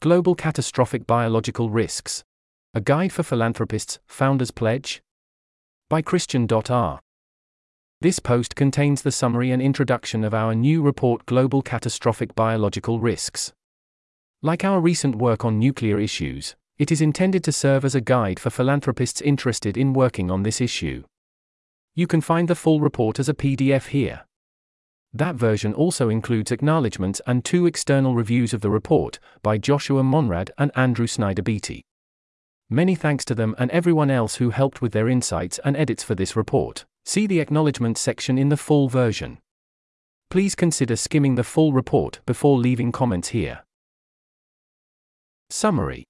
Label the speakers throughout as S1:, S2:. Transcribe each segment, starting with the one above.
S1: Global Catastrophic Biological Risks. A Guide for Philanthropists, Founders Pledge? By Christian.R. This post contains the summary and introduction of our new report Global Catastrophic Biological Risks. Like our recent work on nuclear issues, it is intended to serve as a guide for philanthropists interested in working on this issue. You can find the full report as a PDF here. That version also includes acknowledgements and two external reviews of the report by Joshua Monrad and Andrew Snyder Beattie. Many thanks to them and everyone else who helped with their insights and edits for this report. See the acknowledgement section in the full version. Please consider skimming the full report before leaving comments here. Summary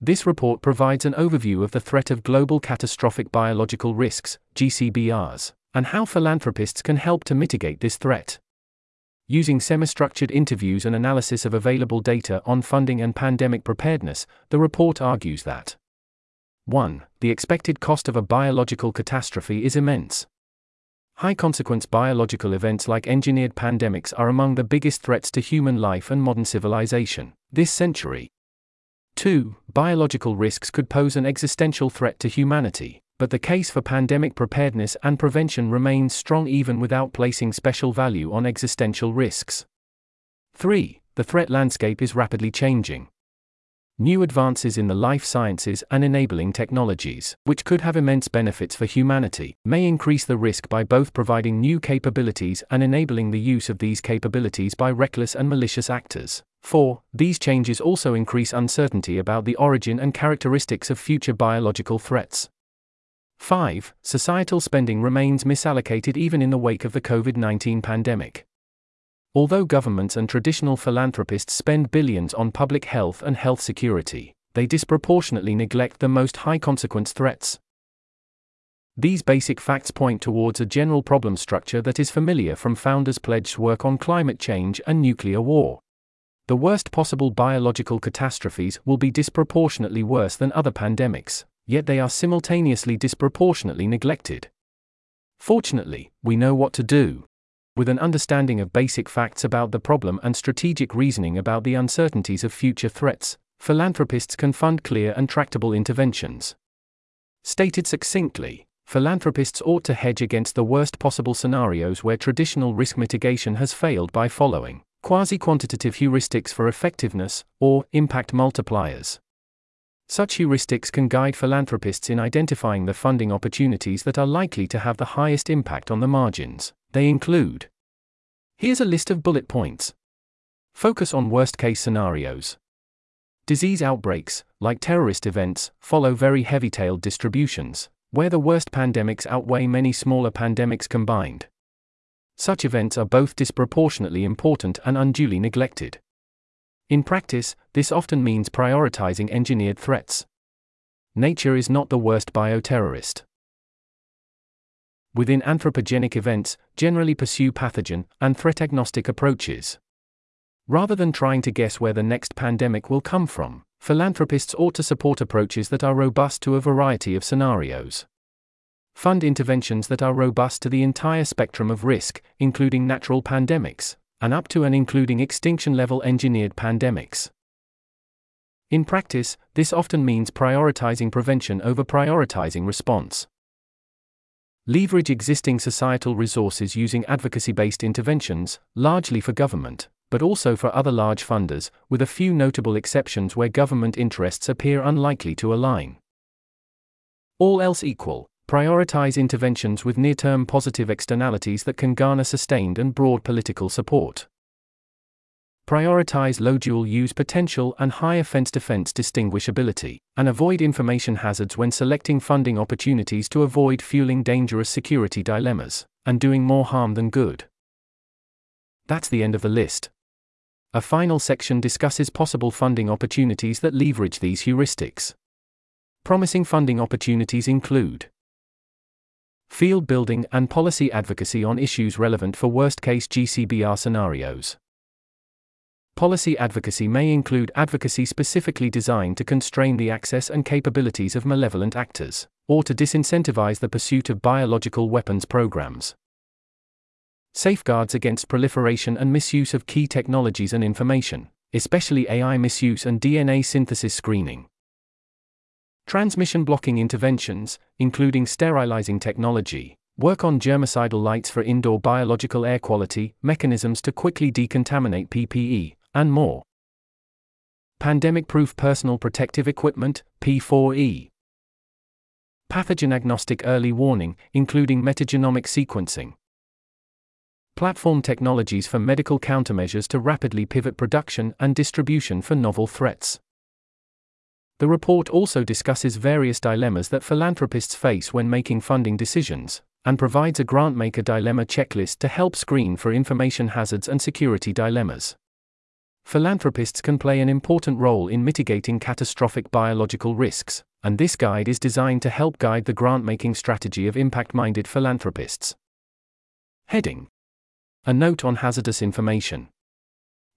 S1: This report provides an overview of the threat of global catastrophic biological risks, GCBRs, and how philanthropists can help to mitigate this threat. Using semi structured interviews and analysis of available data on funding and pandemic preparedness, the report argues that 1. The expected cost of a biological catastrophe is immense. High consequence biological events like engineered pandemics are among the biggest threats to human life and modern civilization this century. 2. Biological risks could pose an existential threat to humanity, but the case for pandemic preparedness and prevention remains strong even without placing special value on existential risks. 3. The threat landscape is rapidly changing. New advances in the life sciences and enabling technologies, which could have immense benefits for humanity, may increase the risk by both providing new capabilities and enabling the use of these capabilities by reckless and malicious actors. 4. These changes also increase uncertainty about the origin and characteristics of future biological threats. 5. Societal spending remains misallocated even in the wake of the COVID 19 pandemic. Although governments and traditional philanthropists spend billions on public health and health security, they disproportionately neglect the most high consequence threats. These basic facts point towards a general problem structure that is familiar from Founders Pledge's work on climate change and nuclear war. The worst possible biological catastrophes will be disproportionately worse than other pandemics, yet they are simultaneously disproportionately neglected. Fortunately, we know what to do. With an understanding of basic facts about the problem and strategic reasoning about the uncertainties of future threats, philanthropists can fund clear and tractable interventions. Stated succinctly, philanthropists ought to hedge against the worst possible scenarios where traditional risk mitigation has failed by following quasi quantitative heuristics for effectiveness, or impact multipliers. Such heuristics can guide philanthropists in identifying the funding opportunities that are likely to have the highest impact on the margins. They include Here's a list of bullet points. Focus on worst case scenarios. Disease outbreaks, like terrorist events, follow very heavy tailed distributions, where the worst pandemics outweigh many smaller pandemics combined. Such events are both disproportionately important and unduly neglected. In practice, this often means prioritizing engineered threats. Nature is not the worst bioterrorist. Within anthropogenic events, generally pursue pathogen and threat agnostic approaches. Rather than trying to guess where the next pandemic will come from, philanthropists ought to support approaches that are robust to a variety of scenarios. Fund interventions that are robust to the entire spectrum of risk, including natural pandemics, and up to and including extinction level engineered pandemics. In practice, this often means prioritizing prevention over prioritizing response. Leverage existing societal resources using advocacy based interventions, largely for government, but also for other large funders, with a few notable exceptions where government interests appear unlikely to align. All else equal, prioritize interventions with near term positive externalities that can garner sustained and broad political support. Prioritize low dual use potential and high offense defense distinguishability, and avoid information hazards when selecting funding opportunities to avoid fueling dangerous security dilemmas, and doing more harm than good. That's the end of the list. A final section discusses possible funding opportunities that leverage these heuristics. Promising funding opportunities include field building and policy advocacy on issues relevant for worst case GCBR scenarios. Policy advocacy may include advocacy specifically designed to constrain the access and capabilities of malevolent actors, or to disincentivize the pursuit of biological weapons programs. Safeguards against proliferation and misuse of key technologies and information, especially AI misuse and DNA synthesis screening. Transmission blocking interventions, including sterilizing technology, work on germicidal lights for indoor biological air quality, mechanisms to quickly decontaminate PPE, and more. Pandemic proof personal protective equipment, P4E. Pathogen agnostic early warning, including metagenomic sequencing. Platform technologies for medical countermeasures to rapidly pivot production and distribution for novel threats. The report also discusses various dilemmas that philanthropists face when making funding decisions, and provides a grantmaker dilemma checklist to help screen for information hazards and security dilemmas. Philanthropists can play an important role in mitigating catastrophic biological risks, and this guide is designed to help guide the grantmaking strategy of impact minded philanthropists. Heading A note on hazardous information.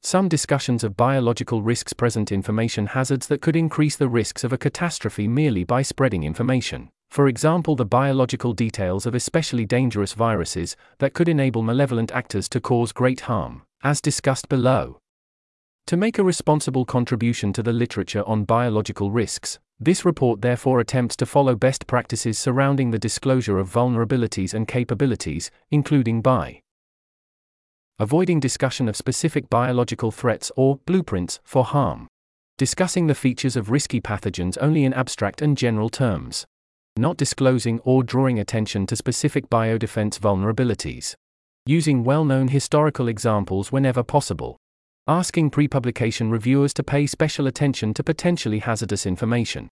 S1: Some discussions of biological risks present information hazards that could increase the risks of a catastrophe merely by spreading information for example, the biological details of especially dangerous viruses that could enable malevolent actors to cause great harm, as discussed below. To make a responsible contribution to the literature on biological risks, this report therefore attempts to follow best practices surrounding the disclosure of vulnerabilities and capabilities, including by avoiding discussion of specific biological threats or blueprints for harm, discussing the features of risky pathogens only in abstract and general terms not disclosing or drawing attention to specific biodefense vulnerabilities. Using well known historical examples whenever possible. Asking pre publication reviewers to pay special attention to potentially hazardous information.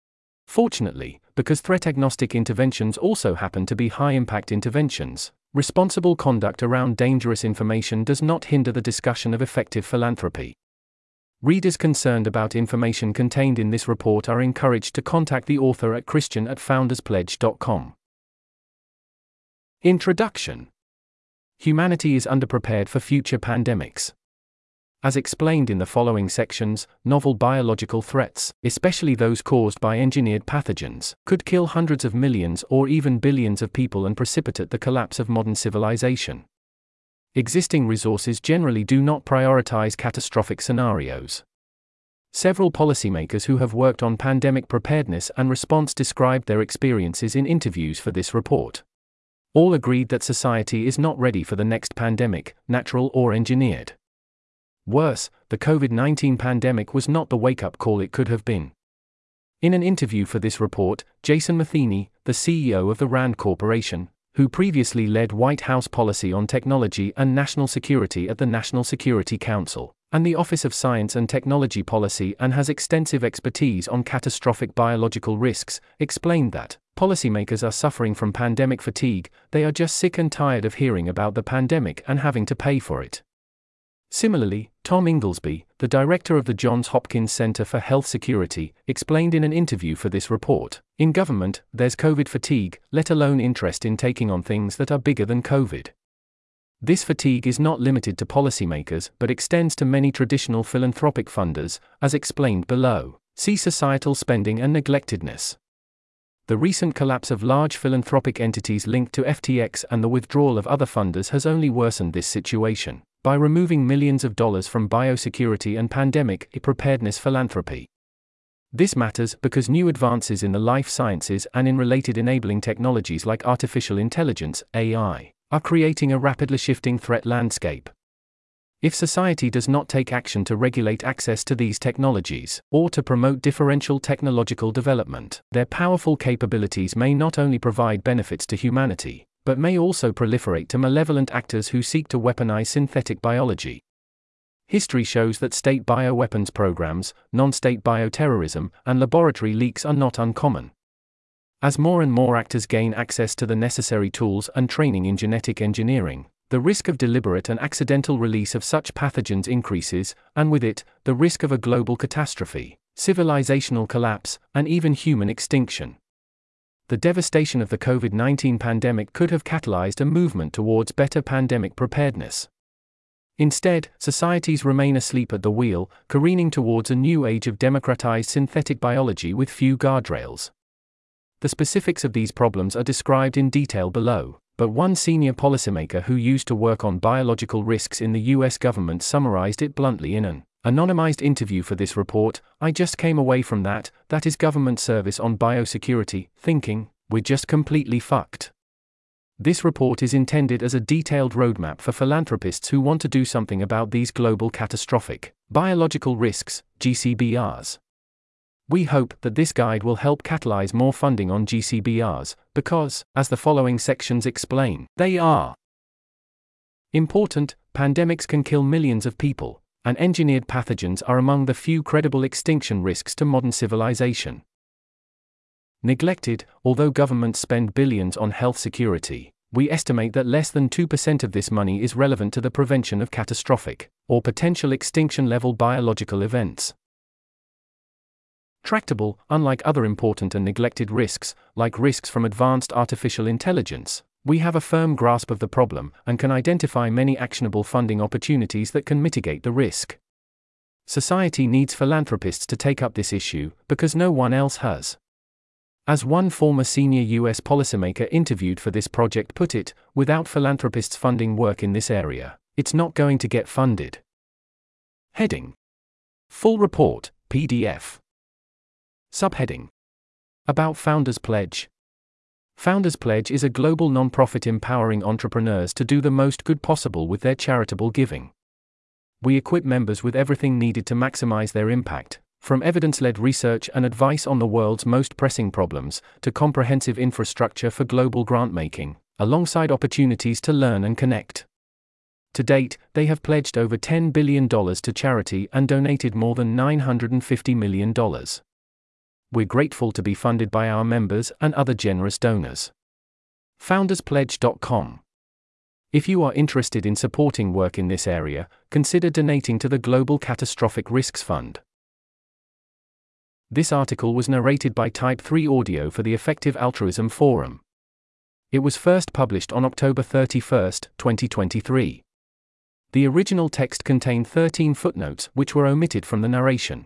S1: Fortunately, because threat agnostic interventions also happen to be high impact interventions, responsible conduct around dangerous information does not hinder the discussion of effective philanthropy. Readers concerned about information contained in this report are encouraged to contact the author at christian at founderspledge.com. Introduction Humanity is underprepared for future pandemics. As explained in the following sections, novel biological threats, especially those caused by engineered pathogens, could kill hundreds of millions or even billions of people and precipitate the collapse of modern civilization existing resources generally do not prioritize catastrophic scenarios. Several policymakers who have worked on pandemic preparedness and response described their experiences in interviews for this report. All agreed that society is not ready for the next pandemic, natural or engineered. Worse, the COVID 19 pandemic was not the wake up call it could have been. In an interview for this report, Jason Matheny, the CEO of the RAND Corporation, who previously led White House policy on technology and national security at the National Security Council, and the Office of Science and Technology Policy and has extensive expertise on catastrophic biological risks, explained that policymakers are suffering from pandemic fatigue, they are just sick and tired of hearing about the pandemic and having to pay for it. Similarly, Tom Inglesby, the director of the Johns Hopkins Center for Health Security, explained in an interview for this report In government, there's COVID fatigue, let alone interest in taking on things that are bigger than COVID. This fatigue is not limited to policymakers but extends to many traditional philanthropic funders, as explained below. See societal spending and neglectedness. The recent collapse of large philanthropic entities linked to FTX and the withdrawal of other funders has only worsened this situation by removing millions of dollars from biosecurity and pandemic preparedness philanthropy. This matters because new advances in the life sciences and in related enabling technologies like artificial intelligence, AI, are creating a rapidly shifting threat landscape. If society does not take action to regulate access to these technologies, or to promote differential technological development, their powerful capabilities may not only provide benefits to humanity, but may also proliferate to malevolent actors who seek to weaponize synthetic biology. History shows that state bioweapons programs, non state bioterrorism, and laboratory leaks are not uncommon. As more and more actors gain access to the necessary tools and training in genetic engineering, the risk of deliberate and accidental release of such pathogens increases, and with it, the risk of a global catastrophe, civilizational collapse, and even human extinction the devastation of the COVID 19 pandemic could have catalyzed a movement towards better pandemic preparedness. Instead, societies remain asleep at the wheel, careening towards a new age of democratized synthetic biology with few guardrails. The specifics of these problems are described in detail below, but one senior policymaker who used to work on biological risks in the US government summarized it bluntly in an Anonymized interview for this report I just came away from that, that is government service on biosecurity, thinking, we're just completely fucked. This report is intended as a detailed roadmap for philanthropists who want to do something about these global catastrophic biological risks, GCBRs. We hope that this guide will help catalyze more funding on GCBRs, because, as the following sections explain, they are important, pandemics can kill millions of people, and engineered pathogens are among the few credible extinction risks to modern civilization. Neglected, although governments spend billions on health security, we estimate that less than 2% of this money is relevant to the prevention of catastrophic, or potential extinction level biological events. Tractable, unlike other important and neglected risks, like risks from advanced artificial intelligence, we have a firm grasp of the problem and can identify many actionable funding opportunities that can mitigate the risk. Society needs philanthropists to take up this issue because no one else has. As one former senior US policymaker interviewed for this project put it, without philanthropists funding work in this area, it's not going to get funded. Heading Full Report, PDF. Subheading About Founders Pledge. Founders Pledge is a global nonprofit empowering entrepreneurs to do the most good possible with their charitable giving. We equip members with everything needed to maximize their impact, from evidence led research and advice on the world's most pressing problems, to comprehensive infrastructure for global grant making, alongside opportunities to learn and connect. To date, they have pledged over $10 billion to charity and donated more than $950 million. We're grateful to be funded by our members and other generous donors. FoundersPledge.com if you are interested in supporting work in this area, consider donating to the Global Catastrophic Risks Fund. This article was narrated by Type 3 Audio for the Effective Altruism Forum. It was first published on October 31, 2023. The original text contained 13 footnotes which were omitted from the narration.